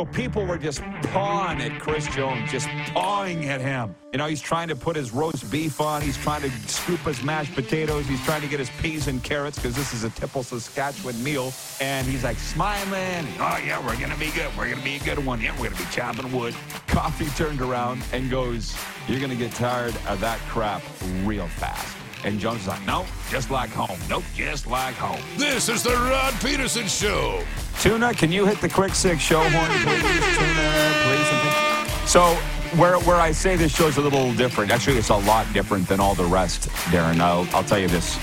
Oh, people were just pawing at Chris Jones, just pawing at him. You know, he's trying to put his roast beef on. He's trying to scoop his mashed potatoes. He's trying to get his peas and carrots because this is a typical Saskatchewan meal. And he's like smiling. Oh, yeah, we're going to be good. We're going to be a good one. Yeah, we're going to be chopping wood. Coffee turned around and goes, You're going to get tired of that crap real fast. And Jones is like, Nope, just like home. Nope, just like home. This is the Rod Peterson Show. Tuna, can you hit the quick six show horn, please? Tuna, please. So, where where I say this show's a little different, actually, it's a lot different than all the rest, Darren. I'll, I'll tell you this.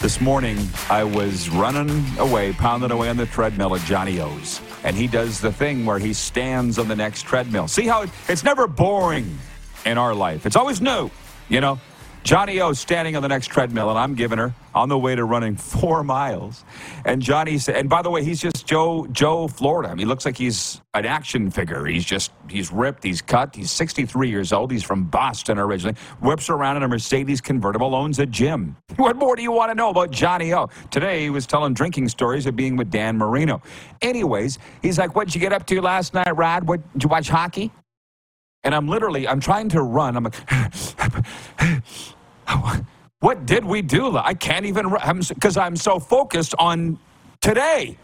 This morning, I was running away, pounding away on the treadmill at Johnny O's. And he does the thing where he stands on the next treadmill. See how it, it's never boring in our life, it's always new, you know? Johnny O standing on the next treadmill, and I'm giving her on the way to running four miles. And Johnny said, and by the way, he's just Joe Joe Florida. I mean, he looks like he's an action figure. He's just he's ripped, he's cut. He's 63 years old. He's from Boston originally. Whips around in a Mercedes convertible, owns a gym. What more do you want to know about Johnny O? Today he was telling drinking stories of being with Dan Marino. Anyways, he's like, "What'd you get up to last night, Rod? What did you watch hockey?" And I'm literally, I'm trying to run. I'm like, what did we do? I can't even, because I'm so focused on today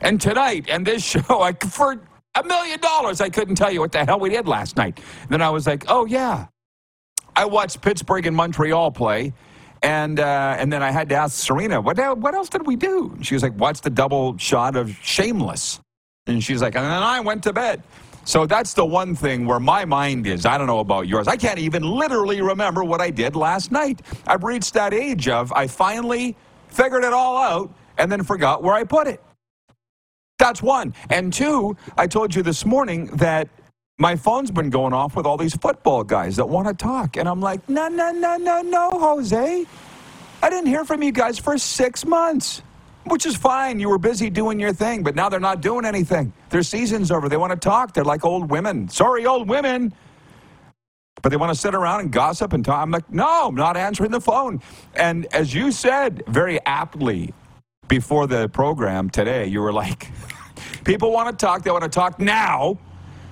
and tonight and this show. I, for a million dollars, I couldn't tell you what the hell we did last night. And then I was like, oh, yeah. I watched Pittsburgh and Montreal play. And uh, and then I had to ask Serena, what, what else did we do? She was like, what's the double shot of Shameless? And she's like, and then I went to bed. So that's the one thing where my mind is. I don't know about yours. I can't even literally remember what I did last night. I've reached that age of I finally figured it all out and then forgot where I put it. That's one. And two, I told you this morning that my phone's been going off with all these football guys that want to talk. And I'm like, no, no, no, no, no, Jose. I didn't hear from you guys for six months which is fine. You were busy doing your thing, but now they're not doing anything. Their season's over. They want to talk. They're like old women. Sorry, old women. But they want to sit around and gossip and talk. I'm like, no, I'm not answering the phone. And as you said very aptly before the program today, you were like, people want to talk. They want to talk now.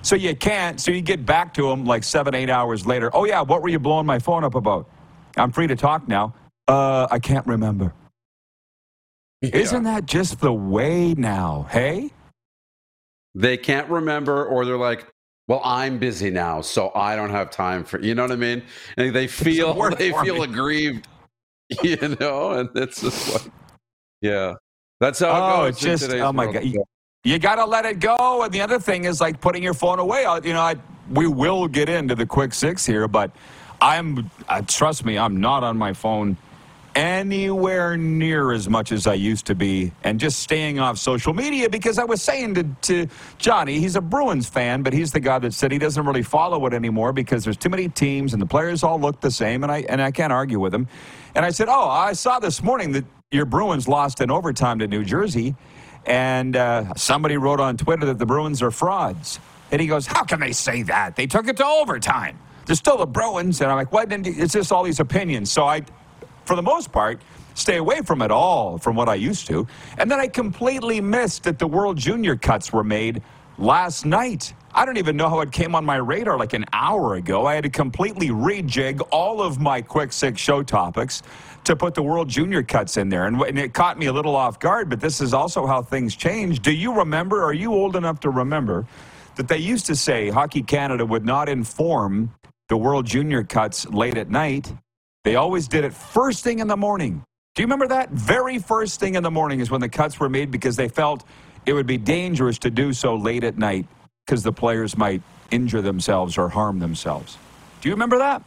So you can't. So you get back to them like seven, eight hours later. Oh, yeah, what were you blowing my phone up about? I'm free to talk now. Uh, I can't remember. Yeah. Isn't that just the way now? Hey? They can't remember, or they're like, well, I'm busy now, so I don't have time for you know what I mean? And they feel they feel me. aggrieved, you know, and it's just like Yeah. That's how oh, it goes. Just, oh my God. You, you got to let it go. And the other thing is like putting your phone away. You know, I, we will get into the quick six here, but I'm, uh, trust me, I'm not on my phone anywhere near as much as I used to be and just staying off social media because I was saying to, to Johnny, he's a Bruins fan, but he's the guy that said he doesn't really follow it anymore because there's too many teams and the players all look the same and I and I can't argue with him. And I said, "Oh, I saw this morning that your Bruins lost in overtime to New Jersey." And uh, somebody wrote on Twitter that the Bruins are frauds. And he goes, How can they say that? They took it to overtime. They're still the Bruins. And I'm like, What? It's just all these opinions. So I, for the most part, stay away from it all from what I used to. And then I completely missed that the World Junior cuts were made last night. I don't even know how it came on my radar like an hour ago. I had to completely rejig all of my quick six show topics to put the World Junior cuts in there. And, and it caught me a little off guard, but this is also how things change. Do you remember, are you old enough to remember, that they used to say Hockey Canada would not inform the World Junior cuts late at night they always did it first thing in the morning. Do you remember that? Very first thing in the morning is when the cuts were made because they felt it would be dangerous to do so late at night because the players might injure themselves or harm themselves. Do you remember that?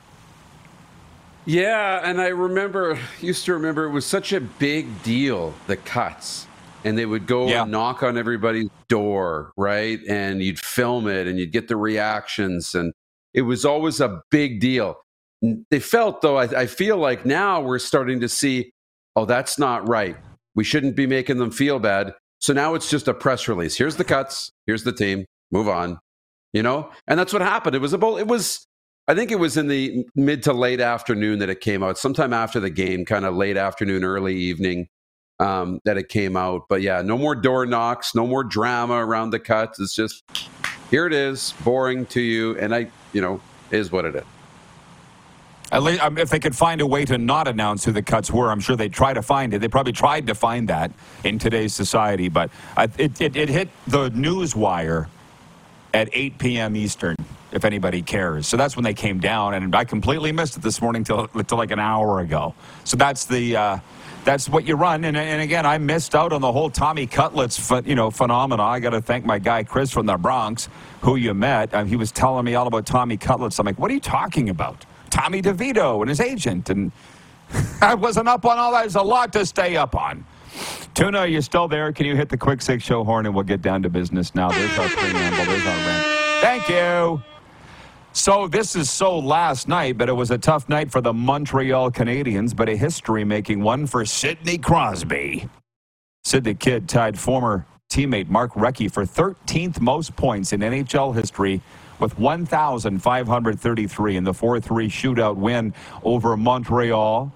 Yeah, and I remember, used to remember it was such a big deal, the cuts. and they would go Yeah. and knock on everybody's door, right? And you'd film it and you'd get the reactions. And it was always a big deal. They felt, though, I, I feel like now we're starting to see, oh, that's not right. We shouldn't be making them feel bad. So now it's just a press release. Here's the cuts. Here's the team. Move on. You know? And that's what happened. It was a bowl. It was, I think it was in the mid to late afternoon that it came out, sometime after the game, kind of late afternoon, early evening um, that it came out. But yeah, no more door knocks, no more drama around the cuts. It's just here it is, boring to you, and I, you know, is what it is. At least, um, if they could find a way to not announce who the cuts were, I'm sure they'd try to find it. They probably tried to find that in today's society, but I, it, it, it hit the news wire at 8 p.m. Eastern, if anybody cares. So that's when they came down, and I completely missed it this morning till, till like an hour ago. So that's the uh, that's what you run. And, and again, I missed out on the whole Tommy Cutlets, you know, phenomena. I got to thank my guy Chris from the Bronx, who you met. Uh, he was telling me all about Tommy Cutlets. I'm like, what are you talking about? Tommy DeVito and his agent, and I wasn't up on all that. There's a lot to stay up on. Tuna, are you still there? Can you hit the quick six show horn and we'll get down to business now? There's our preamble. There's our rant. Thank you. So this is so last night, but it was a tough night for the Montreal Canadiens, but a history-making one for Sidney Crosby. Sidney the Kid tied former teammate Mark Recchi for 13th most points in NHL history with 1,533 in the 4-3 shootout win over Montreal.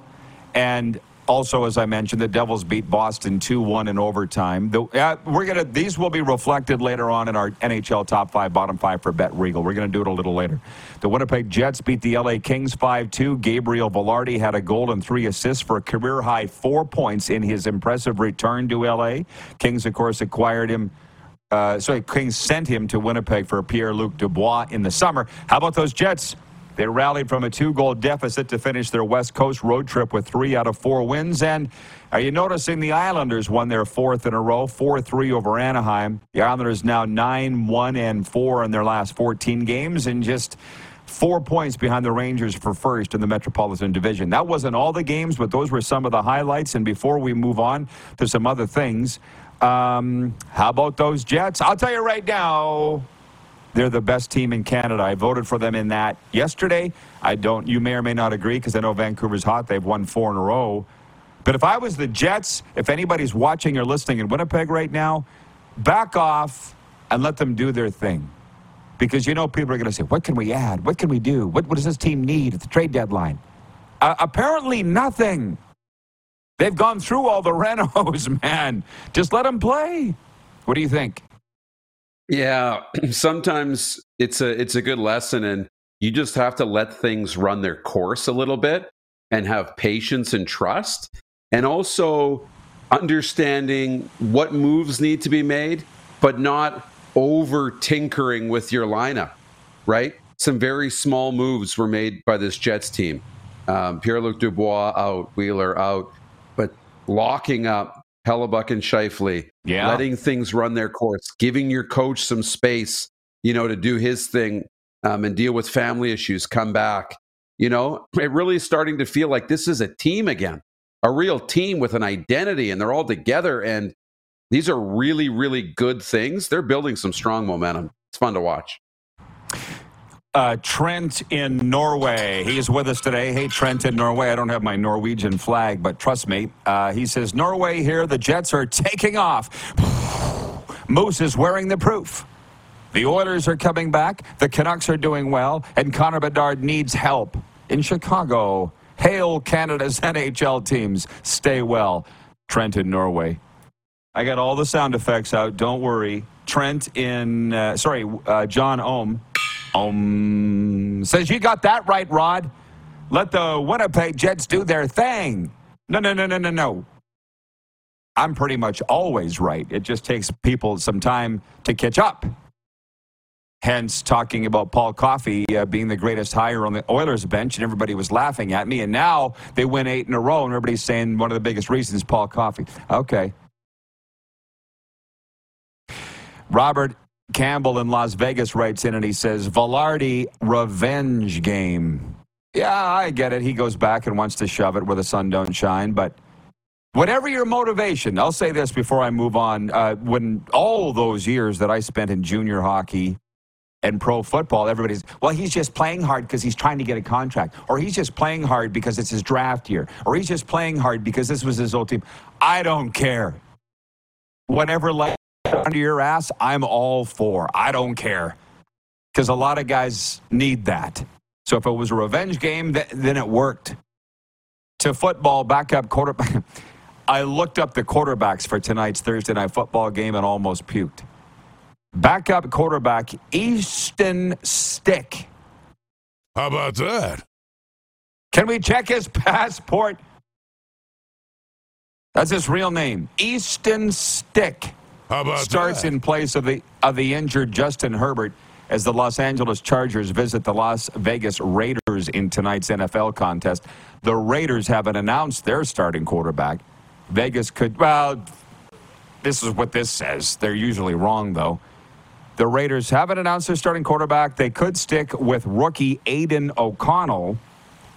And also, as I mentioned, the Devils beat Boston 2-1 in overtime. The, uh, we're gonna; these will be reflected later on in our NHL top five, bottom five for Bet Regal. We're going to do it a little later. The Winnipeg Jets beat the LA Kings 5-2. Gabriel Vilardi had a goal and three assists for a career high four points in his impressive return to LA. Kings, of course, acquired him. Uh, sorry, Kings sent him to Winnipeg for Pierre-Luc Dubois in the summer. How about those Jets? They rallied from a two goal deficit to finish their West Coast road trip with three out of four wins. And are you noticing the Islanders won their fourth in a row, 4 3 over Anaheim? The Islanders now 9 1 and 4 in their last 14 games and just four points behind the Rangers for first in the Metropolitan Division. That wasn't all the games, but those were some of the highlights. And before we move on to some other things, um, how about those Jets? I'll tell you right now. They're the best team in Canada. I voted for them in that yesterday. I don't. You may or may not agree because I know Vancouver's hot. They've won four in a row. But if I was the Jets, if anybody's watching or listening in Winnipeg right now, back off and let them do their thing. Because you know people are going to say, "What can we add? What can we do? What, what does this team need at the trade deadline?" Uh, apparently, nothing. They've gone through all the renos, man. Just let them play. What do you think? Yeah, sometimes it's a it's a good lesson, and you just have to let things run their course a little bit, and have patience and trust, and also understanding what moves need to be made, but not over tinkering with your lineup. Right? Some very small moves were made by this Jets team. Um, Pierre Luc Dubois out, Wheeler out, locking up Hellebuyck and Scheifele, Yeah. letting things run their course, giving your coach some space, you know, to do his thing um, and deal with family issues, come back. You know, it really is starting to feel like this is a team again, a real team with an identity, and they're all together. And these are really, really good things. They're building some strong momentum. It's fun to watch. Uh, Trent in Norway. He is with us today. Hey, Trent in Norway. I don't have my Norwegian flag, but trust me. Uh, he says, Norway here, the Jets are taking off. Moose is wearing the proof. The Oilers are coming back, the Canucks are doing well, and Connor Bedard needs help in Chicago. Hail Canada's NHL teams. Stay well. Trent in Norway. I got all the sound effects out. Don't worry. Trent in, uh, sorry, uh, John Ohm. Ohm says, You got that right, Rod. Let the Winnipeg Jets do their thing. No, no, no, no, no, no. I'm pretty much always right. It just takes people some time to catch up. Hence, talking about Paul Coffey uh, being the greatest hire on the Oilers bench, and everybody was laughing at me. And now they win eight in a row, and everybody's saying one of the biggest reasons Paul Coffey. Okay. Robert Campbell in Las Vegas writes in and he says, Vilardi revenge game. Yeah, I get it. He goes back and wants to shove it where the sun don't shine, but Whatever your motivation, I'll say this before I move on. Uh, when all those years that I spent in junior hockey and pro football, everybody's, well, he's just playing hard because he's trying to get a contract, or he's just playing hard because it's his draft year, or he's just playing hard because this was his old team. I don't care. Whatever light under your ass, I'm all for. I don't care. Because a lot of guys need that. So if it was a revenge game, then it worked. To football, backup quarterback. I looked up the quarterbacks for tonight's Thursday night football game and almost puked. Backup quarterback Easton Stick. How about that? Can we check his passport? That's his real name, Easton Stick. Starts that? in place of the of the injured Justin Herbert as the Los Angeles Chargers visit the Las Vegas Raiders in tonight's NFL contest. The Raiders haven't announced their starting quarterback. Vegas could well this is what this says. They're usually wrong though. The Raiders haven't announced their starting quarterback. They could stick with rookie Aidan O'Connell,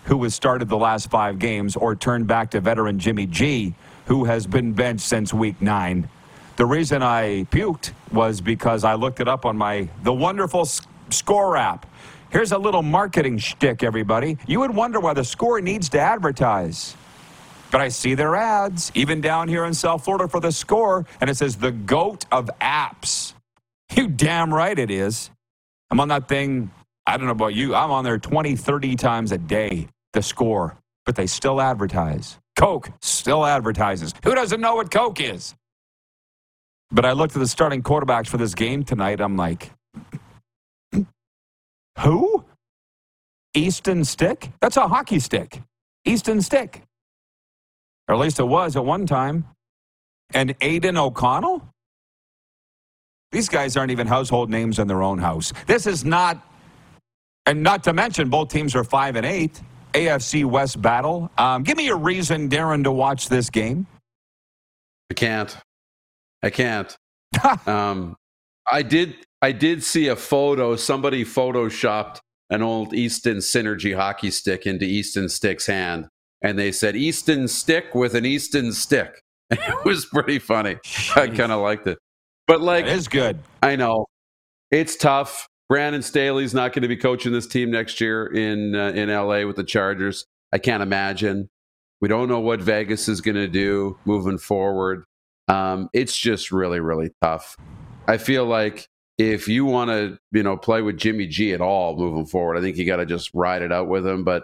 who has started the last five games, or turn back to veteran Jimmy G, who has been benched since week nine. The reason I puked was because I looked it up on my the wonderful Score app. Here's a little marketing shtick, everybody. You would wonder why the Score needs to advertise. But I see their ads, even down here in South Florida for the Score, and it says the GOAT of apps. You damn right it is. I'm on that thing. I don't know about you. I'm on there 20, 30 times a day, the score, but they still advertise. Coke still advertises. Who doesn't know what Coke is? But I looked at the starting quarterbacks for this game tonight. I'm like, who? Easton Stick? That's a hockey stick. Easton Stick. Or at least it was at one time. And Aidan O'Connell? These guys aren't even household names in their own house. This is not, and not to mention, both teams are five and eight. AFC West battle. Um, give me a reason, Darren, to watch this game. I can't. I can't. um, I did. I did see a photo. Somebody photoshopped an old Easton Synergy hockey stick into Easton Stick's hand, and they said Easton Stick with an Easton stick. it was pretty funny. Jeez. I kind of liked it. But like, it is good. I know it's tough. Brandon Staley's not going to be coaching this team next year in uh, in LA with the Chargers. I can't imagine. We don't know what Vegas is going to do moving forward. Um, it's just really, really tough. I feel like if you want to, you know, play with Jimmy G at all moving forward, I think you got to just ride it out with him. But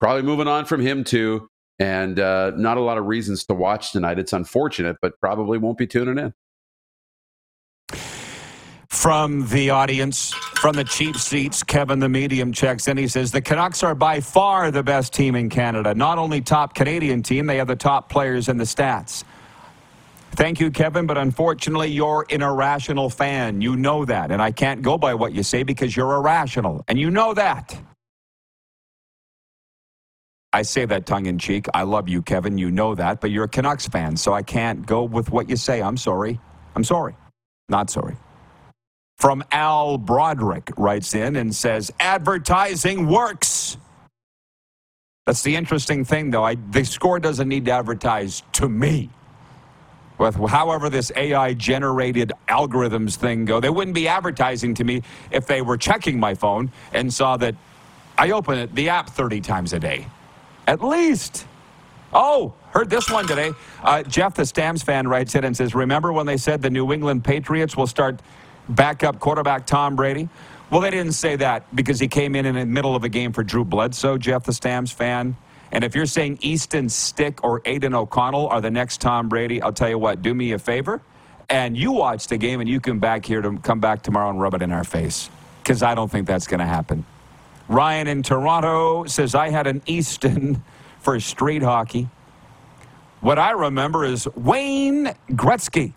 probably moving on from him too, and uh, not a lot of reasons to watch tonight. It's unfortunate, but probably won't be tuning in from the audience, from the cheap seats. Kevin, the medium, checks in. He says the Canucks are by far the best team in Canada. Not only top Canadian team, they have the top players in the stats. Thank you, Kevin, but unfortunately, you're an irrational fan. You know that, and I can't go by what you say because you're irrational, and you know that. I say that tongue in cheek. I love you, Kevin. You know that, but you're a Canucks fan, so I can't go with what you say. I'm sorry. I'm sorry. Not sorry from Al Broderick writes in and says, advertising works. That's the interesting thing, though. I, the score doesn't need to advertise to me. With however this AI generated algorithms thing go, they wouldn't be advertising to me if they were checking my phone and saw that I open it, the app 30 times a day. At least. Oh, heard this one today. Uh, Jeff, the Stamps fan, writes in and says, Remember when they said the New England Patriots will start backup quarterback Tom Brady? Well, they didn't say that because he came in in the middle of a game for Drew Bledsoe, Jeff the Stamps fan. And if you're saying Easton Stick or Aidan O'Connell are the next Tom Brady, I'll tell you what, do me a favor. And you watch the game and you can back here to come back tomorrow and rub it in our face. Because I don't think that's going to happen. Ryan in Toronto says, I had an Easton for street hockey. What I remember is Wayne Gretzky.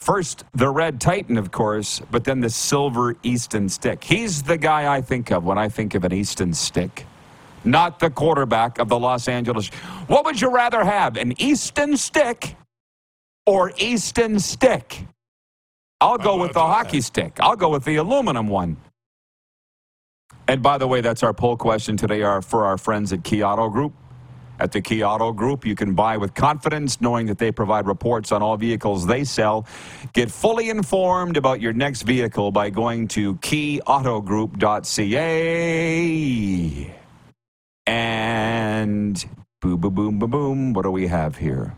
First, the Red Titan, of course, but then the Silver Easton Stick. He's the guy I think of when I think of an Easton Stick, not the quarterback of the Los Angeles. What would you rather have, an Easton Stick or Easton Stick? I'll go with the hockey stick. I'll go with the aluminum one. And by the way, that's our poll question today for our friends at Key Auto Group. at the Key Auto Group. You can buy with confidence, knowing that they provide reports on all vehicles they sell. Get fully informed about your next vehicle by going to keyautogroup.ca. And boom, boom, boom, boom, boom. What do we have here?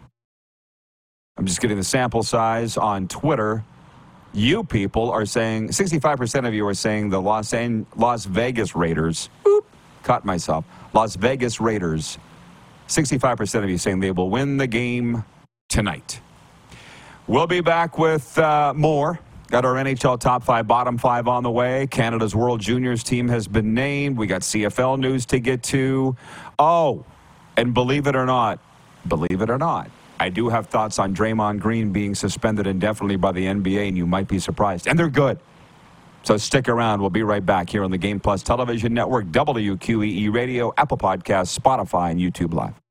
I'm just getting the sample size on Twitter. You people are saying 65% of you are saying the Los, An- Las Vegas Raiders. Boop, caught myself. Las Vegas Raiders. 65% of you saying they will win the game tonight. We'll be back with uh, more. Got our NHL top five, bottom five on the way. Canada's World Juniors team has been named. We got CFL news to get to. Oh, and believe it or not, believe it or not, I do have thoughts on Draymond Green being suspended indefinitely by the NBA, and you might be surprised. And they're good. So stick around. We'll be right back here on the Game Plus Television Network, WQEE Radio, Apple Podcasts, Spotify, and YouTube Live.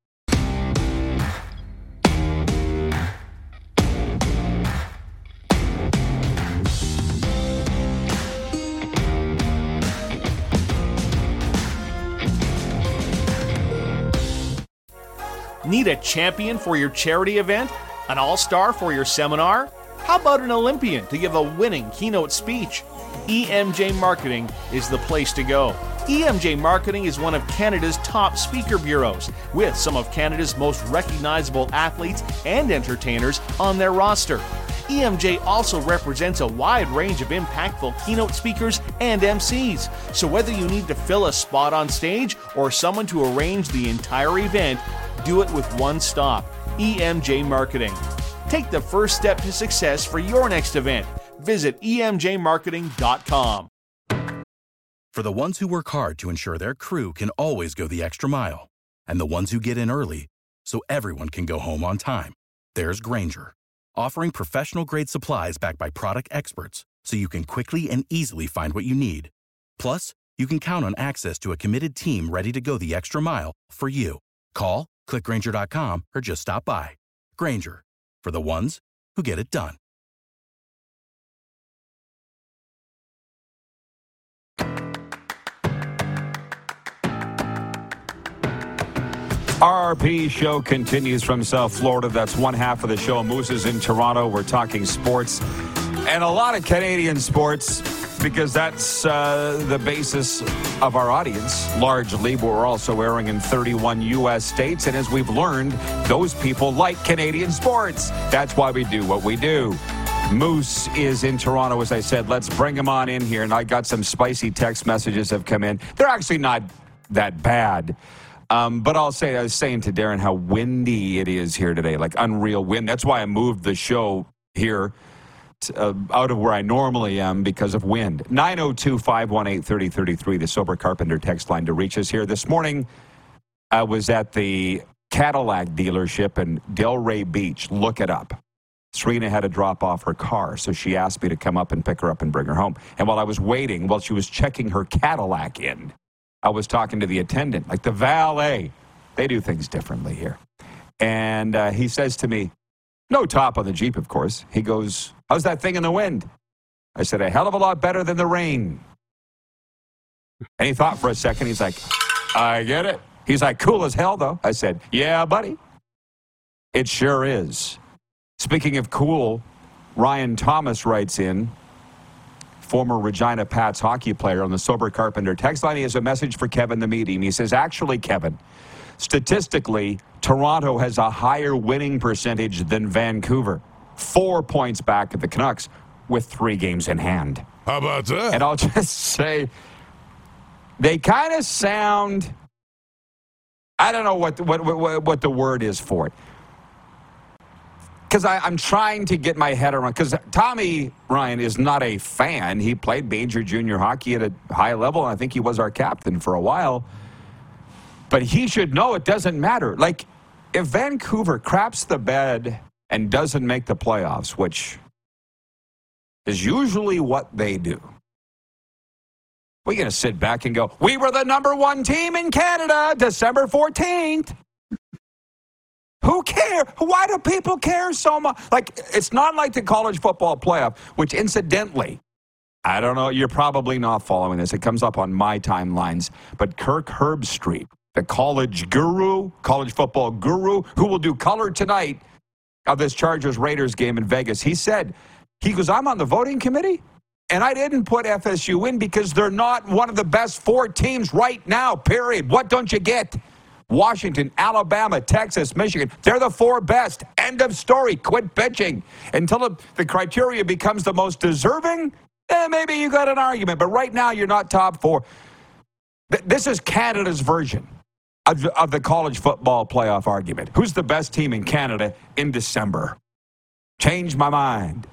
Need a champion for your charity event? An all star for your seminar? How about an Olympian to give a winning keynote speech? EMJ Marketing is the place to go. EMJ Marketing is one of Canada's top speaker bureaus, with some of Canada's most recognizable athletes and entertainers on their roster. EMJ also represents a wide range of impactful keynote speakers and MCs. So whether you need to fill a spot on stage or someone to arrange the entire event, do it with one stop EMJ Marketing. Take the first step to success for your next event. Visit emjmarketing.com. For the ones who work hard to ensure their crew can always go the extra mile, and the ones who get in early so everyone can go home on time, there's Grainger, offering professional grade supplies backed by product experts so you can quickly and easily find what you need. Plus, you can count on access to a committed team ready to go the extra mile for you. Call, clickgrainger.com, or just stop by. Grainger, for the ones who get it done. RRP show continues from South Florida. That's one half of the show. Moose is in Toronto. We're talking sports and a lot of Canadian sports because that's uh, the basis of our audience largely. But we're also airing in 31 U.S. states. And as we've learned, those people like Canadian sports. That's why we do what we do. Moose is in Toronto, as I said. Let's bring him on in here. And I got some spicy text messages have come in. They're actually not that bad. Um, but I'll say, I was saying to Darren how windy it is here today, like unreal wind. That's why I moved the show here uh, out of where I normally am because of wind. 902 518 3033, the Sober Carpenter text line to reach us here. This morning, I was at the Cadillac dealership in Delray Beach. Look it up. Serena had to drop off her car, so she asked me to come up and pick her up and bring her home. And while I was waiting, while she was checking her Cadillac in, I was talking to the attendant, like the valet. They do things differently here. And uh, he says to me, no top on the Jeep, of course. He goes, How's that thing in the wind? I said, A hell of a lot better than the rain. And he thought for a second. He's like, I get it. He's like, Cool as hell, though. I said, Yeah, buddy. It sure is. Speaking of cool, Ryan Thomas writes in, former Regina Pats hockey player on the Sober Carpenter text line. He has a message for Kevin the Medium. He says, Actually, Kevin, statistically, Toronto has a higher winning percentage than Vancouver. Four points back at the Canucks with three games in hand. How about that? And I'll just say, they kind of sound. I don't know what, what, what, what the word is for it. Because I'm trying to get my head around. Because Tommy Ryan is not a fan. He played major junior hockey at a high level, and I think he was our captain for a while. But he should know it doesn't matter. Like, if Vancouver craps the bed and doesn't make the playoffs, which is usually what they do, we're going to sit back and go, we were the number one team in Canada December 14th. Who cares? Why do people care so much? Like, it's not like the college football playoff, which incidentally, I don't know, you're probably not following this. It comes up on my timelines. But Kirk Herbstreit the college guru, college football guru, who will do color tonight of this Chargers Raiders game in Vegas. He said, he goes, I'm on the voting committee. And I didn't put FSU in because they're not one of the best four teams right now, period. What don't you get? Washington, Alabama, Texas, Michigan. They're the four best. End of story. Quit bitching. Until the, criteria becomes the most deserving, eh, maybe you got an argument. But right now, you're not top four. This is Canada's version of, of the college football playoff argument. Who's the best team in Canada in December? Change my mind.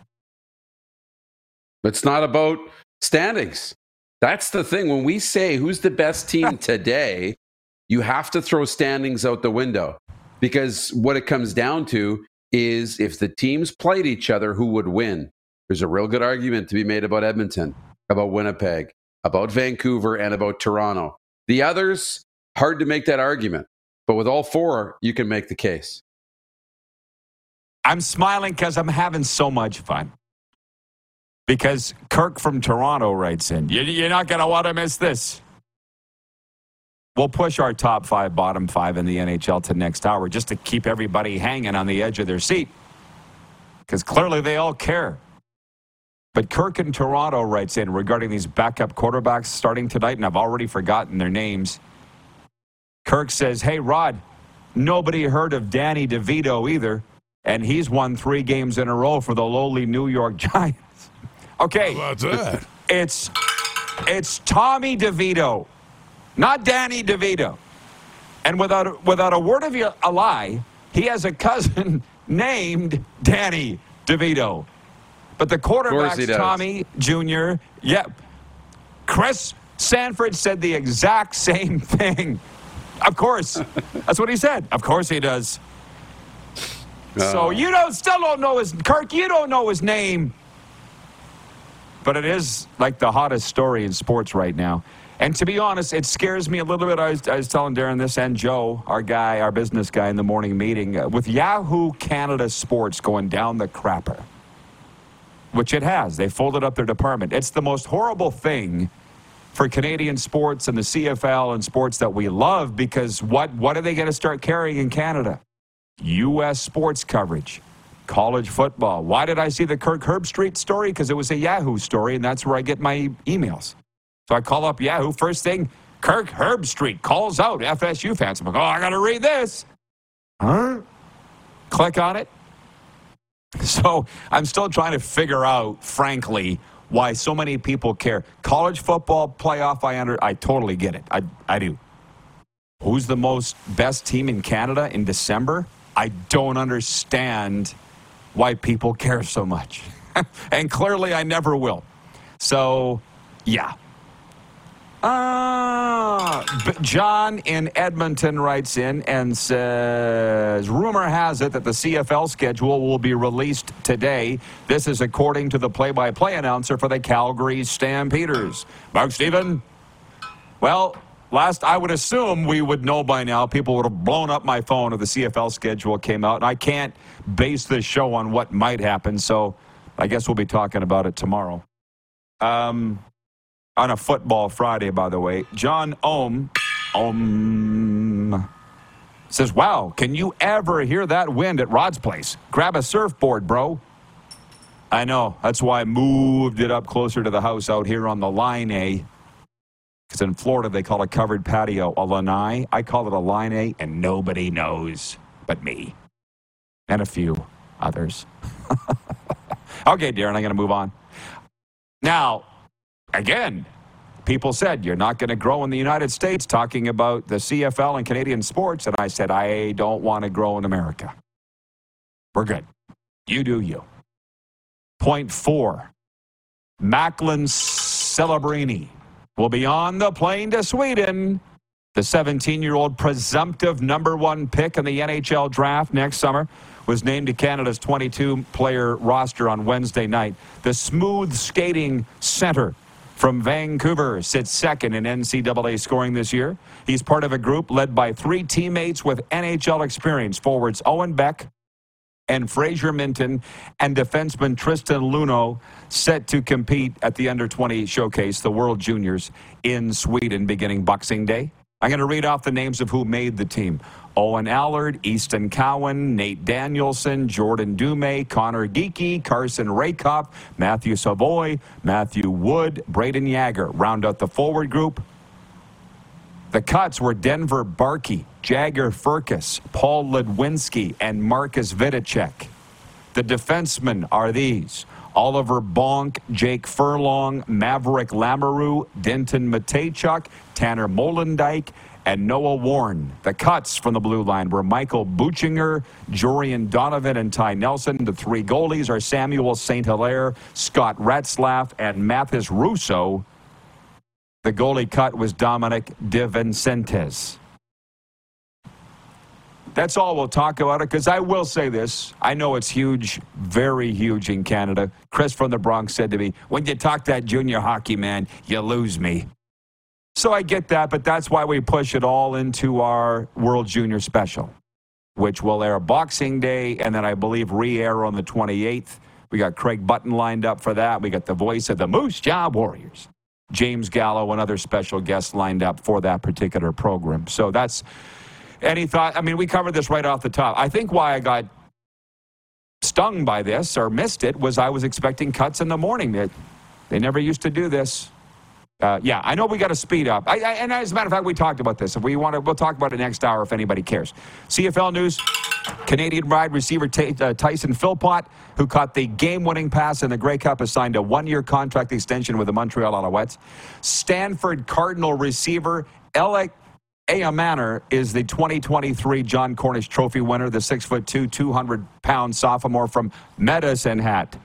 It's not about standings. That's the thing. When we say who's the best team today, you have to throw standings out the window because what it comes down to is if the teams played each other, who would win? There's a real good argument to be made about Edmonton, about Winnipeg, about Vancouver, and about Toronto. The others, hard to make that argument. But with all four, you can make the case. I'm smiling because I'm having so much fun. Because Kirk from Toronto writes in, You're not going to want to miss this. We'll push our top five, bottom five in the NHL to next hour just to keep everybody hanging on the edge of their seat. Because clearly they all care. But Kirk in Toronto writes in regarding these backup quarterbacks starting tonight, and I've already forgotten their names. Kirk says, Hey, Rod, nobody heard of Danny DeVito either, and he's won three games in a row for the lowly New York Giants. okay. How about that? It's, it's Tommy DeVito not Danny DeVito. And without without a word of a lie, he has a cousin named Danny DeVito. But the quarterback's Tommy Jr. Yep. Chris Sanford said the exact same thing. Of course. That's what he said. Of course he does. Uh. So you don't still don't know his Kirk, you don't know his name. But it is like the hottest story in sports right now. And to be honest, it scares me a little bit. I was, I was telling Darren this and Joe, our guy, our business guy in the morning meeting, uh, with Yahoo Canada Sports going down the crapper, which it has. They folded up their department. It's the most horrible thing for Canadian sports and the CFL and sports that we love because what, what are they going to start carrying in Canada? U.S. sports coverage, college football. Why did I see the Kirk Herbstreit story? Because it was a Yahoo story, and that's where I get my emails. So I call up Yahoo. First thing, Kirk Herbstreit calls out FSU fans. I'm like, oh, I got to read this. Huh? Click on it. So I'm still trying to figure out, frankly, why so many people care. College football playoff, I under, I totally get it. I, I do. Who's the most best team in Canada in December? I don't understand why people care so much. and clearly I never will. So, yeah, Ah, John in Edmonton writes in and says, rumor has it that the CFL schedule will be released today. This is according to the play-by-play announcer for the Calgary Stampeders. Mark Steven? Well, last I would assume we would know by now. People would have blown up my phone if the CFL schedule came out. And I can't base this show on what might happen, so I guess we'll be talking about it tomorrow. Um, on a football Friday, by the way. John Ohm, Ohm says, Wow, can you ever hear that wind at Rod's place? Grab a surfboard, bro. I know. That's why I moved it up closer to the house out here on the line A. Because in Florida, they call a covered patio a lanai. I call it a line A, and nobody knows but me and a few others. okay, Darren, I'm going to move on. Now, again, people said, You're not going to grow in the United States talking about the CFL and Canadian sports. And I said, I don't want to grow in America. We're good. You do you. Point four Macklin Celebrini will be on the plane to Sweden. The 17 year old presumptive number one pick in the NHL draft next summer was named to Canada's 22 player roster on Wednesday night. The smooth skating center from Vancouver sits second in NCAA scoring this year. He's part of a group led by three teammates with NHL experience forwards Owen Beck and Fraser Minten and defenseman Tristan Luneau set to compete at the under 20 showcase, the World Juniors in Sweden beginning Boxing Day. I'm going to read off the names of who made the team. Owen Allard, Easton Cowan, Nate Danielson, Jordan Dumais, Connor Geekie, Carson Rehkopf, Matthew Savoie, Matthew Wood, Brayden Yager round out the forward group. The cuts were Denver Barkey, Jagger Firkus, Paul Ludwinski, and Marcus Vidicek. The defensemen are these Oliver Bonk, Jake Furlong, Maverick Lamoureux, Denton Mateychuk, Tanner Molendyk, and Noah Warren. The cuts from the blue line were Michael Buchinger, Jorian Donovan, and Ty Nelson. The three goalies are Samuel St. Hilaire, Scott Ratzlaff, and Mathis Rousseau. The goalie cut was Dominic DiVincentiis. That's all we'll talk about it because I will say this. I know it's huge, very huge in Canada. Chris from the Bronx said to me, When you talk that junior hockey, man, you lose me. So I get that, but that's why we push it all into our World Junior Special, which will air Boxing Day and then I believe re air on the 28th. We got Craig Button lined up for that. We got the voice of the Moose Jaw Warriors, James Gallo, and other special guests lined up for that particular program. So that's any thought. I mean, we covered this right off the top. I think why I got stung by this or missed it was I was expecting cuts in the morning. They, they never used to do this. Uh, yeah, I know we got to speed up. I, I, and as a matter of fact, we talked about this. If we want to, we'll talk about it next hour if anybody cares. CFL news: Canadian wide receiver T- uh, Tyson Philpott, who caught the game-winning pass in the Grey Cup, has signed a one-year contract extension with the Montreal Alouettes. Stanford Cardinal receiver Elic Ayomanor is the 2023 John Cornish Trophy winner, the six foot two, 200 pound sophomore from Medicine Hat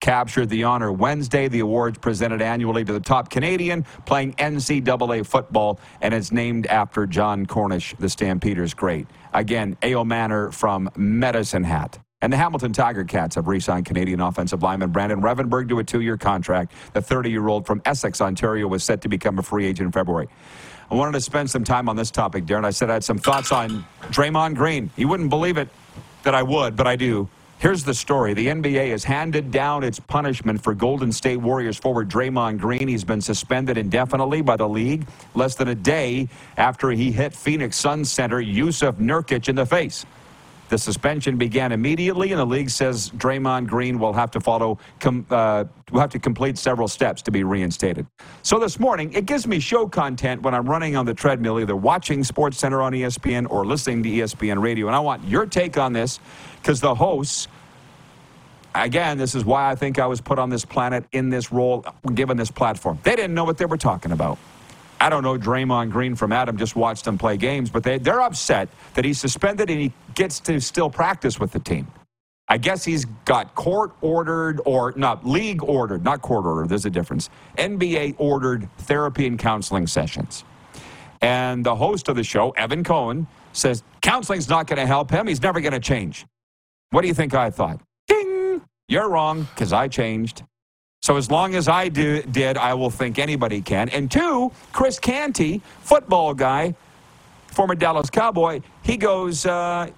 captured the honor Wednesday. The awards presented annually to the top Canadian playing NCAA football, and it's named after John Cornish, the Stampeders great. Again, Ayomanor from Medicine Hat. And the Hamilton Tiger Cats have re-signed Canadian offensive lineman Brandon Revenberg to a two-year contract. The 30-year-old from Essex, Ontario, was set to become a free agent in February. I wanted to spend some time on this topic, Darren. I said I had some thoughts on Draymond Green. You wouldn't believe it that I would, but I do. Here's the story. The NBA has handed down its punishment for Golden State Warriors forward Draymond Green. He's been suspended indefinitely by the league less than a day after he hit Phoenix Suns center Jusuf Nurkic in the face. The suspension began immediately, and the league says Draymond Green will have to follow, com, uh, will have to complete several steps to be reinstated. So this morning, it gives me show content when I'm running on the treadmill, either watching Sports Center on ESPN or listening to ESPN radio. And I want your take on this because the hosts again, this is why I think I was put on this planet in this role, given this platform. They didn't know what they were talking about. I don't know Draymond Green from Adam, just watched him play games, but they, they're upset that he's suspended and he gets to still practice with the team. I guess he's got court ordered or not league ordered, not court ordered, there's a difference. NBA ordered therapy and counseling sessions. And the host of the show, Evan Cohen, says counseling's not going to help him. He's never going to change. What do you think I thought? Ding! You're wrong because I changed. So as long as I do, did, I will think anybody can. And two, Chris Canty, football guy, former Dallas Cowboy, he goes, uh,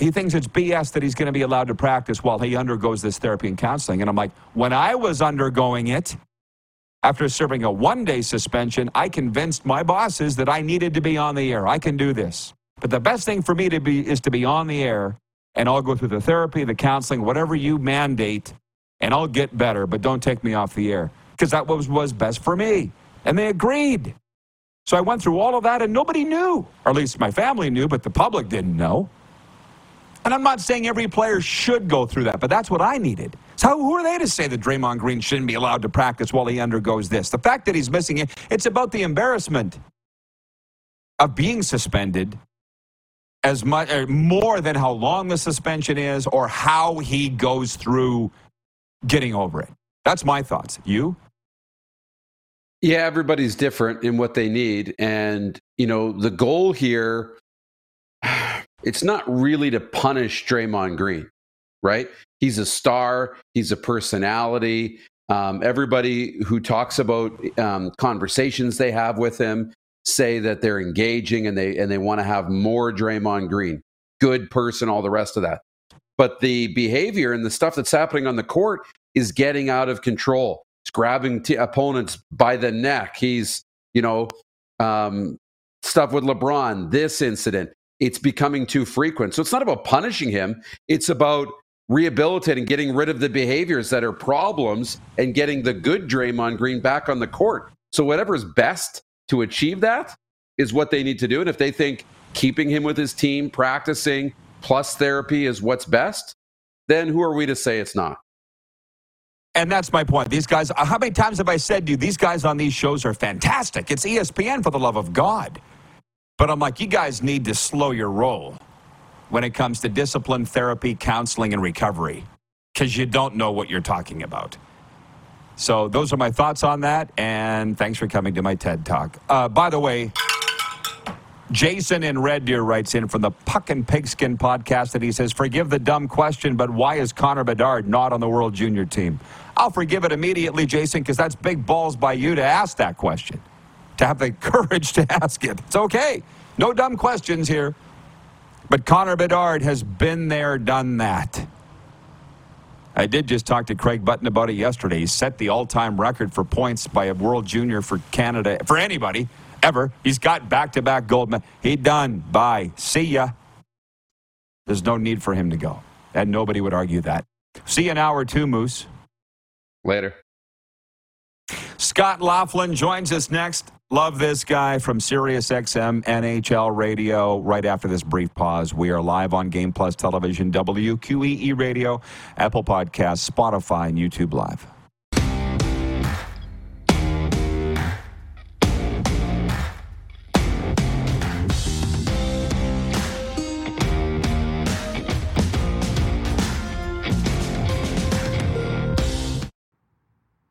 he thinks it's BS that he's going to be allowed to practice while he undergoes this therapy and counseling. And I'm like, when I was undergoing it, after serving a one day suspension, I convinced my bosses that I needed to be on the air. I can do this. But the best thing for me to be is to be on the air, and I'll go through the therapy, the counseling, whatever you mandate and I'll get better, but don't take me off the air because that was, was best for me. And they agreed. So I went through all of that and nobody knew, or at least my family knew, but the public didn't know. And I'm not saying every player should go through that, but that's what I needed. So who are they to say that Draymond Green shouldn't be allowed to practice while he undergoes this? The fact that he's missing it, it's about the embarrassment of being suspended as much more than how long the suspension is or how he goes through getting over it. That's my thoughts. You? Yeah, everybody's different in what they need. And, you know, the goal here, it's not really to punish Draymond Green, right? He's a star, he's a personality. Um, everybody who talks about um, conversations they have with him say that they're engaging and they and they want to have more Draymond Green. Good person, all the rest of that. But the behavior and the stuff that's happening on the court is getting out of control. He's grabbing t- opponents by the neck. He's, you know, um, stuff with LeBron, this incident, it's becoming too frequent. So it's not about punishing him, it's about rehabilitating, getting rid of the behaviors that are problems and getting the good Draymond Green back on the court. So whatever is best to achieve that is what they need to do. And if they think keeping him with his team, practicing, plus therapy is what's best, then who are we to say it's not? And that's my point. These guys, how many times have I said to you, these guys on these shows are fantastic? It's ESPN for the love of God. But I'm like, you guys need to slow your roll when it comes to discipline, therapy, counseling, and recovery because you don't know what you're talking about. So those are my thoughts on that. And thanks for coming to my TED Talk. Uh, by the way, Jason in Red Deer writes in from the Puck and Pigskin podcast that he says, Forgive the dumb question, but why is Connor Bedard not on the World Junior team? I'll forgive it immediately, Jason, because that's big balls by you to ask that question, to have the courage to ask it. It's okay. No dumb questions here. But Connor Bedard has been there, done that. I did just talk to Craig Button about it yesterday. He set the all time record for points by a World Junior for Canada, for anybody ever. He's got back to back gold medals. He done. Bye. See ya. There's no need for him to go. And nobody would argue that. See you in hour two, Moose. Later. Scott Laughlin joins us next. Love this guy from SiriusXM NHL Radio. Right after this brief pause, we are live on Game Plus Television, WQEE Radio, Apple Podcasts, Spotify, and YouTube Live.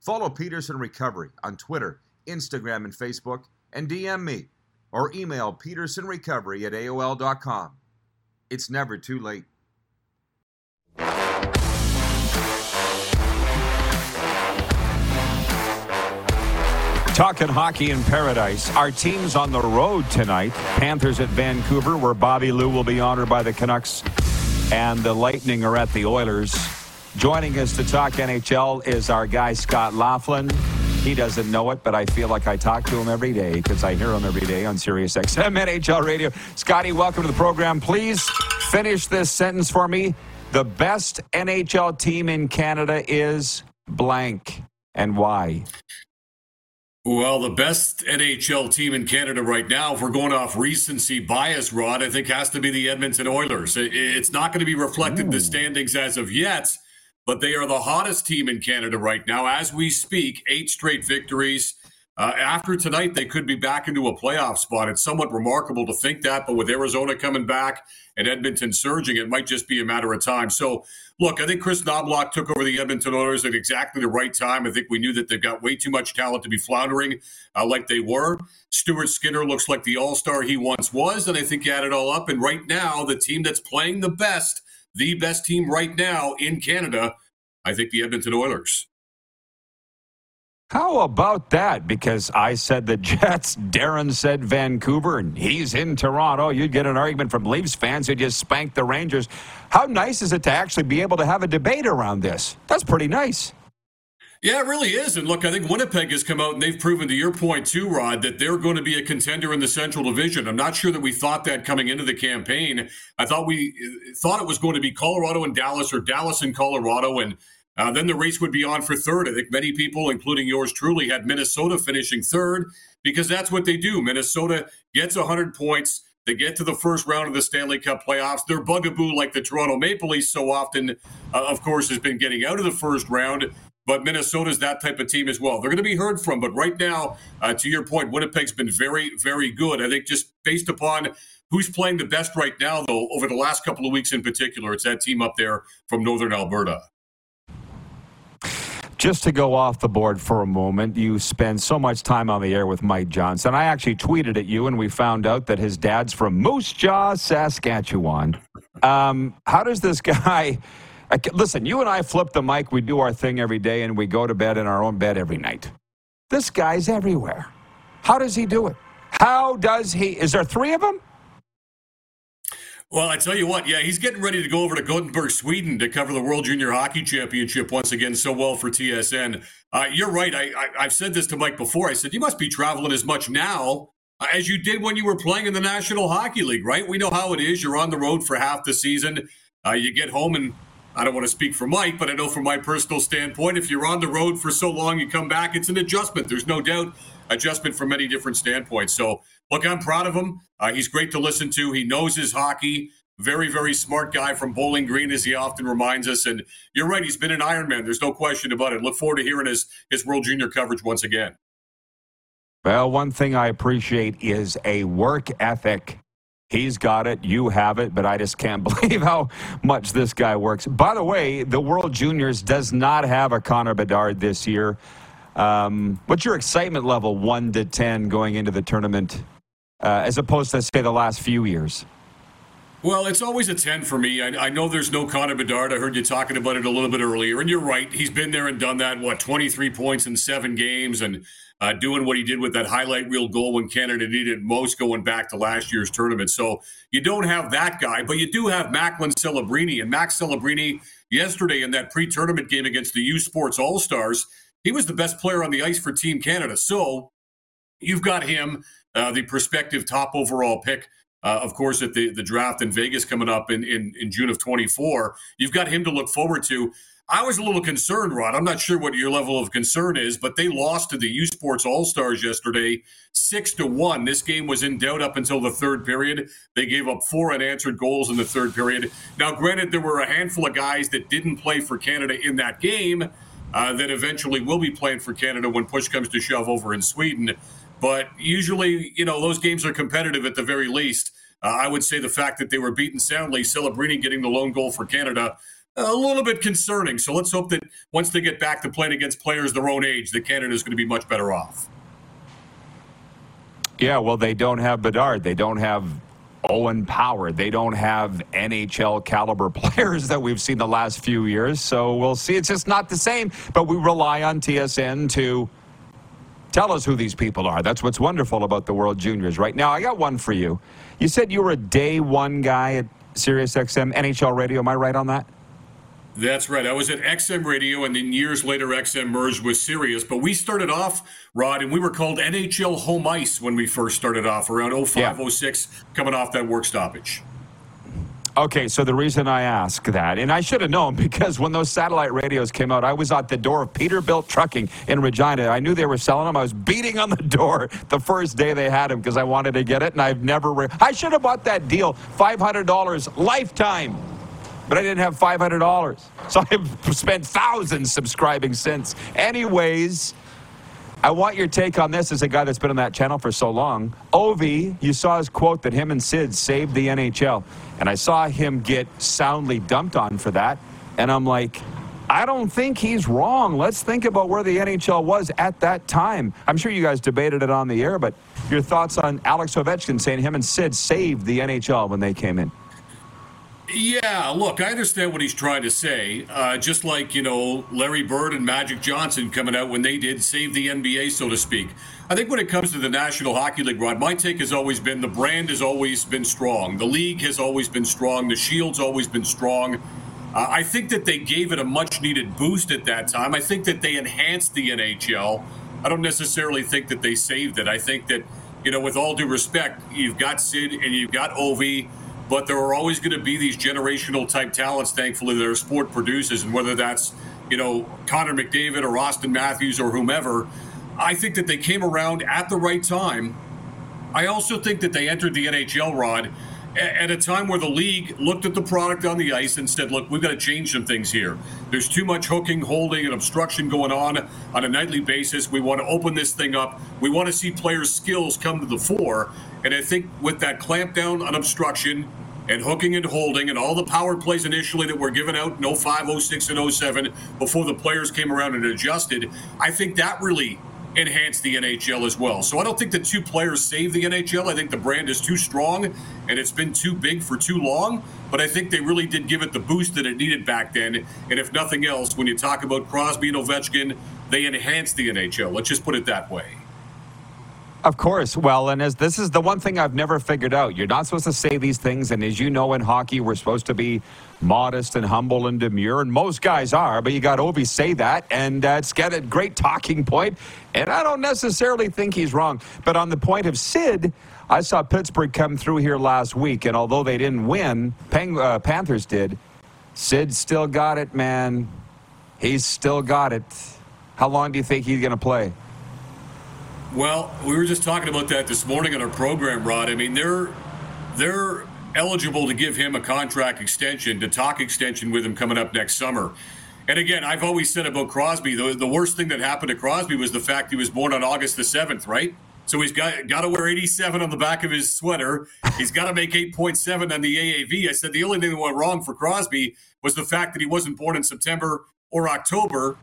Follow Peterson Recovery on Twitter, Instagram, and Facebook, and DM me or email petersonrecovery at AOL.com. It's never too late. Talking hockey in paradise. Our team's on the road tonight. Panthers at Vancouver, where Bobby Lou will be honored by the Canucks, and the Lightning are at the Oilers. Joining us to talk NHL is our guy, Scott Laughlin. He doesn't know it, but I feel like I talk to him every day because I hear him every day on Sirius XM NHL Radio. Scotty, welcome to the program. Please finish this sentence for me. The best NHL team in Canada is blank, and why? Well, the best NHL team in Canada right now, if we're going off recency bias, Rod, I think has to be the Edmonton Oilers. It's not going to be reflected in the standings as of yet but they are the hottest team in Canada right now as we speak. Eight straight victories. Uh, after tonight, they could be back into a playoff spot. It's somewhat remarkable to think that, but with Arizona coming back and Edmonton surging, it might just be a matter of time. So, look, I think Kris Knoblauch took over the Edmonton Oilers at exactly the right time. I think we knew that they've got way too much talent to be floundering uh, like they were. Stuart Skinner looks like the all star he once was, and I think you add it all up. And right now, the team that's playing the best the best team right now in Canada, I think the Edmonton Oilers. How about that? Because I said the Jets, Darren said Vancouver, and he's in Toronto. You'd get an argument from Leafs fans who just spanked the Rangers. How nice is it to actually be able to have a debate around this? That's pretty nice. Yeah, it really is. And look, I think Winnipeg has come out and they've proven to your point too, Rod, that they're going to be a contender in the Central Division. I'm not sure that we thought that coming into the campaign. I thought we uh, thought it was going to be Colorado and Dallas or Dallas and Colorado, and uh, then the race would be on for third. I think many people, including yours truly, had Minnesota finishing third because that's what they do. Minnesota gets 100 points. They get to the first round of the Stanley Cup playoffs. Their bugaboo, like the Toronto Maple Leafs, so often, uh, of course, has been getting out of the first round but Minnesota's that type of team as well. They're going to be heard from, but right now, uh, to your point, Winnipeg's been very, very good. I think just based upon who's playing the best right now, though, over the last couple of weeks in particular, it's that team up there from Northern Alberta. just to go off the board for a moment, you spend so much time on the air with Mike Johnson. I actually tweeted at you, and we found out that his dad's from Moose Jaw, Saskatchewan. Um, how does this guy? Listen, you and I flip the mic. We do our thing every day, and we go to bed in our own bed every night. This guy's everywhere. How does he do it? How does he? Is there three of them? Well, I tell you what, yeah, he's getting ready to go over to Gothenburg, Sweden to cover the World Junior Hockey Championship once again so well for TSN. Uh, you're right. I, I, have said this to Mike before. I said, you must be traveling as much now as you did when you were playing in the National Hockey League, right? We know how it is. You're on the road for half the season. Uh, you get home, and I don't want to speak for Mike, but I know from my personal standpoint, if you're on the road for so long, you come back, it's an adjustment. There's no doubt adjustment from many different standpoints. So, look, I'm proud of him. Uh, he's great to listen to. He knows his hockey. Very, very smart guy from Bowling Green, as he often reminds us. And you're right, he's been an Ironman. There's no question about it. Look forward to hearing his, his World Junior coverage once again. Well, one thing I appreciate is a work ethic. He's got it, you have it, but I just can't believe how much this guy works. By the way, the World Juniors does not have a Connor Bedard this year. Um, what's your excitement level, 1 to 10, going into the tournament, uh, as opposed to, say, the last few years? Well, it's always a 10 for me. I, I, know there's no Connor Bedard. I heard you talking about it a little bit earlier, and you're right. He's been there and done that, what, 23 points in seven games and uh, doing what he did with that highlight reel goal when Canada needed most going back to last year's tournament. So you don't have that guy, but you do have Macklin Celebrini. And Max Celebrini, yesterday in that pre tournament game against the U Sports All Stars, he was the best player on the ice for Team Canada. So you've got him, uh, the prospective top overall pick uh, of course, at the, the draft in Vegas coming up in, in, in June of 24. You've got him to look forward to. I was a little concerned, Rod. I'm not sure what your level of concern is, but they lost to the U Sports All Stars yesterday, six to one. This game was in doubt up until the third period. They gave up four unanswered goals in the third period. Now, granted, there were a handful of guys that didn't play for Canada in that game uh, that eventually will be playing for Canada when push comes to shove over in Sweden. But usually, you know, those games are competitive at the very least. Uh, I would say the fact that they were beaten soundly, Celebrini getting the lone goal for Canada, a little bit concerning. So let's hope that once they get back to playing against players their own age, that Canada is going to be much better off. Yeah, well, they don't have Bedard. They don't have Owen Power. They don't have NHL caliber players that we've seen the last few years. So we'll see. It's just not the same. But we rely on TSN to Tell us who these people are. That's what's wonderful about the World Juniors right now. I got one for you. You said you were a day one guy at SiriusXM NHL Radio. Am I right on that? That's right. I was at XM Radio, and then years later, XM merged with Sirius. But we started off, Rod, and we were called NHL Home Ice when we first started off around 05, yeah. 06, coming off that work stoppage. Okay, so the reason I ask that, and I should have known because when those satellite radios came out, I was at the door of Peterbilt Trucking in Regina. I knew they were selling them. I was beating on the door the first day they had them because I wanted to get it, and I've never. Re- I should have bought that deal, five hundred dollars lifetime, but I didn't have five hundred dollars, so I've spent thousands subscribing since. Anyways. I want your take on this as a guy that's been on that channel for so long. Ovi, you saw his quote that him and Sid saved the NHL. And I saw him get soundly dumped on for that. And I'm like, I don't think he's wrong. Let's think about where the NHL was at that time. I'm sure you guys debated it on the air, but your thoughts on Alex Ovechkin saying him and Sid saved the NHL when they came in? Yeah, look, I understand what he's trying to say. Uh, just like, you know, Larry Bird and Magic Johnson coming out when they did save the NBA, so to speak. I think when it comes to the National Hockey League, Rod, my take has always been the brand has always been strong. The league has always been strong. The Shield's always been strong. Uh, I think that they gave it a much needed boost at that time. I think that they enhanced the NHL. I don't necessarily think that they saved it. I think that, you know, with all due respect, you've got Sid and you've got Ovi but there are always going to be these generational type talents, thankfully, that our sport produces. And whether that's, you know, Connor McDavid or Auston Matthews or whomever, I think that they came around at the right time. I also think that they entered the NHL, Rod, at a time where the league looked at the product on the ice and said, look, we've got to change some things here. There's too much hooking, holding, and obstruction going on on a nightly basis. We want to open this thing up. We want to see players' skills come to the fore. And I think with that clampdown on obstruction, and hooking and holding and all the power plays initially that were given out in 05, 06, and 07 before the players came around and adjusted, I think that really enhanced the NHL as well. So I don't think the two players save the NHL. I think the brand is too strong and it's been too big for too long. But I think they really did give it the boost that it needed back then. And if nothing else, when you talk about Crosby and Ovechkin, they enhanced the NHL. Let's just put it that way. Of course. Well, and as this is the one thing I've never figured out. You're not supposed to say these things, and as you know, in hockey, we're supposed to be modest and humble and demure, and most guys are. But you got Ovi say that, and uh, it's got a great talking point. And I don't necessarily think he's wrong. But on the point of Sid, I saw Pittsburgh come through here last week, and although they didn't win, Peng- uh, Panthers did. Sid still got it, man. He's still got it. How long do you think he's going to play? Well, we were just talking about that this morning on our program, Rod. I mean, they're they're eligible to give him a contract extension, to talk extension with him coming up next summer. And again, I've always said about Crosby, the, the worst thing that happened to Crosby was the fact he was born on August the 7th, right? So he's got got to wear 87 on the back of his sweater. He's got to make 8.7 on the AAV. I said the only thing that went wrong for Crosby was the fact that he wasn't born in September or October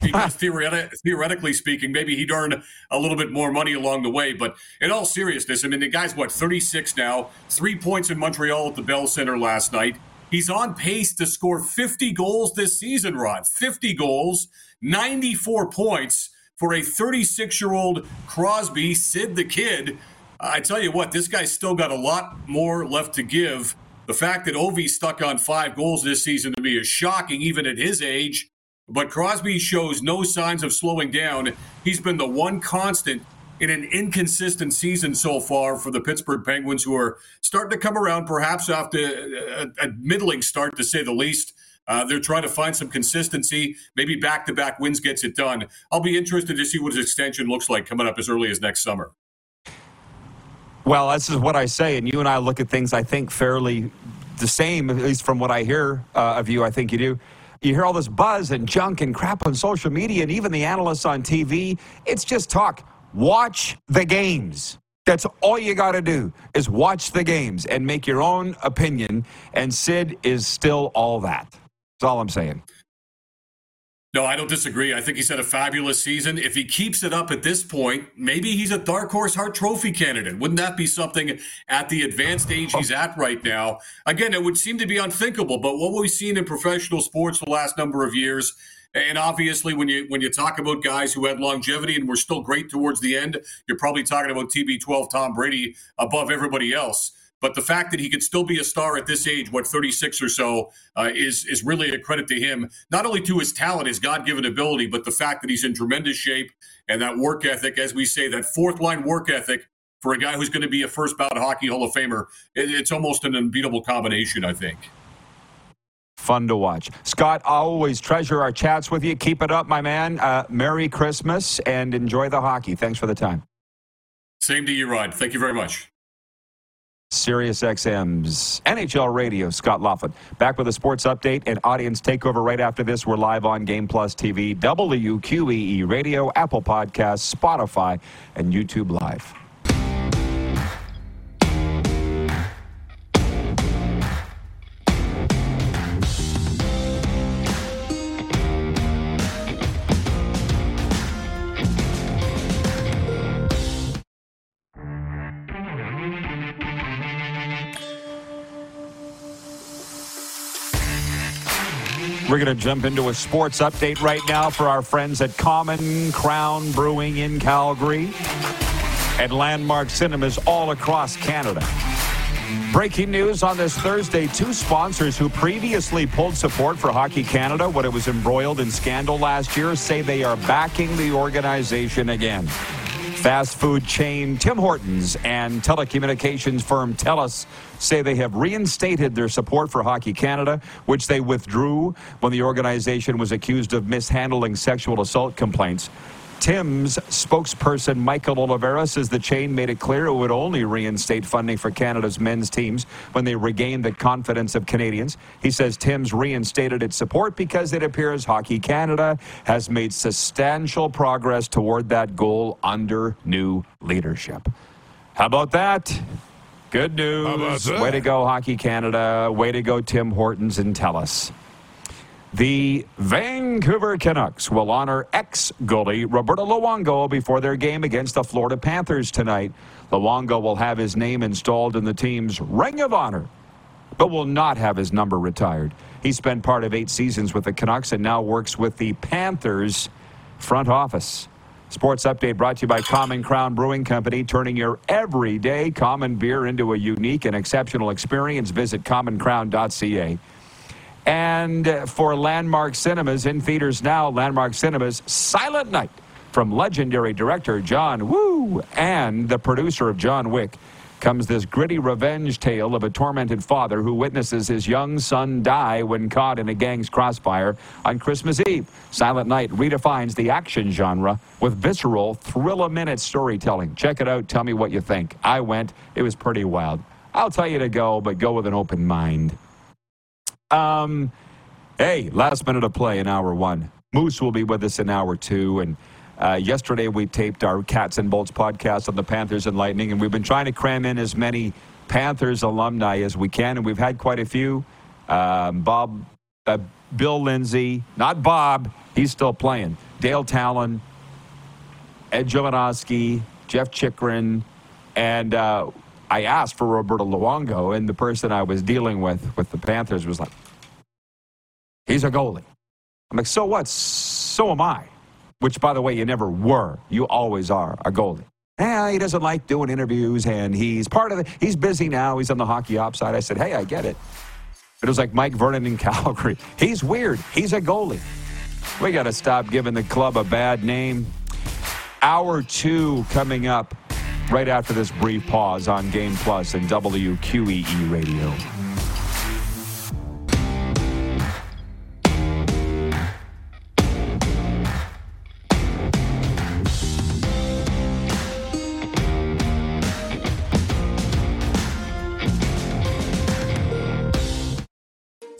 because ah. theoretic, theoretically speaking, maybe he'd earn a little bit more money along the way. But in all seriousness, I mean, the guy's what 36 now, three points in Montreal at the Bell Center last night. He's on pace to score 50 goals this season, Rod. 50 goals, 94 points for a 36 year old Crosby, Sid the Kid. I tell you what, this guy's still got a lot more left to give. The fact that Ovi stuck on five goals this season to me is shocking, even at his age. But Crosby shows no signs of slowing down. He's been the one constant in an inconsistent season so far for the Pittsburgh Penguins, who are starting to come around, perhaps after a, a middling start, to say the least. Uh, they're trying to find some consistency. Maybe back to back wins gets it done. I'll be interested to see what his extension looks like coming up as early as next summer. Well, this is what I say, and you and I look at things, I think, fairly the same, at least from what I hear uh, of you. I think you do. You hear all this buzz and junk and crap on social media and even the analysts on TV. It's just talk. Watch the games. That's all you got to do is watch the games and make your own opinion. And Sid is still all that. That's all I'm saying. No, I don't disagree. I think he's had a fabulous season. If he keeps it up at this point, maybe he's a dark horse Hart Trophy candidate. Wouldn't that be something at the advanced age he's at right now? Again, it would seem to be unthinkable, but what we've seen in professional sports the last number of years, and obviously when you when you talk about guys who had longevity and were still great towards the end, you're probably talking about TB12 Tom Brady above everybody else. But the fact that he could still be a star at this age, what 36 or so, uh, is is really a credit to him. Not only to his talent, his God given ability, but the fact that he's in tremendous shape and that work ethic, as we say, that fourth line work ethic for a guy who's going to be a first ballot hockey Hall of Famer. It, it's almost an unbeatable combination, I think. Fun to watch. Scott, I always treasure our chats with you. Keep it up, my man. Uh, Merry Christmas and enjoy the hockey. Thanks for the time. Same to you, Rod. Thank you very much. Sirius XM's NHL Radio, Scott Laughlin. Back with a sports update and audience takeover right after this. We're live on Game Plus TV, WQEE Radio, Apple Podcasts, Spotify, and YouTube Live. Going to jump into a sports update right now for our friends at Common Crown Brewing in Calgary and Landmark Cinemas all across Canada. Breaking news on this Thursday two sponsors who previously pulled support for Hockey Canada when it was embroiled in scandal last year say they are backing the organization again. Fast food chain Tim Hortons and telecommunications firm TELUS say they have reinstated their support for Hockey Canada, which they withdrew when the organization was accused of mishandling sexual assault complaints. Tim's spokesperson Michael Oliveira says the chain made it clear it would only reinstate funding for Canada's men's teams when they regain the confidence of Canadians. He says Tim's reinstated its support because it appears Hockey Canada has made substantial progress toward that goal under new leadership. How about that? Good news. Way to go, Hockey Canada. Way to go, Tim Hortons and TELUS. The Vancouver Canucks will honor ex goalie Roberto Luongo before their game against the Florida Panthers tonight. Luongo will have his name installed in the team's Ring of Honor, but will not have his number retired. He spent part of eight seasons with the Canucks and now works with the Panthers front office. Sports Update brought to you by Common Crown Brewing Company, turning your everyday common beer into a unique and exceptional experience. Visit commoncrown.ca. And for Landmark Cinemas in theaters now, Landmark Cinemas Silent Night from legendary director John Woo and the producer of John Wick comes this gritty revenge tale of a tormented father who witnesses his young son die when caught in a gang's crossfire on Christmas Eve. Silent Night redefines the action genre with visceral, thrill a minute storytelling. Check it out. Tell me what you think. I went. It was pretty wild. I'll tell you to go, but go with an open mind. Um, hey, last minute of play in hour one. Moose will be with us in hour two. And uh, yesterday we taped our Cats and Bolts podcast on the Panthers and Lightning, and we've been trying to cram in as many Panthers alumni as we can, and we've had quite a few. Um, Bob, uh, Bill Lindsay, not Bob, he's still playing. Dale Tallon, Ed Jovanovski, Jeff Chychrun, and uh, I asked for Roberto Luongo, and the person I was dealing with with the Panthers was like, "He's a goalie." I'm like, "So what? So am I." Which, by the way, you never were. You always are a goalie. Yeah, he doesn't like doing interviews, and he's part of the. He's busy now. He's on the hockey ops side. I said, "Hey, I get it." It was like Mike Vernon in Calgary. He's weird. He's a goalie. We got to stop giving the club a bad name. Hour two coming up right after this brief pause on Game Plus and WQEE Radio.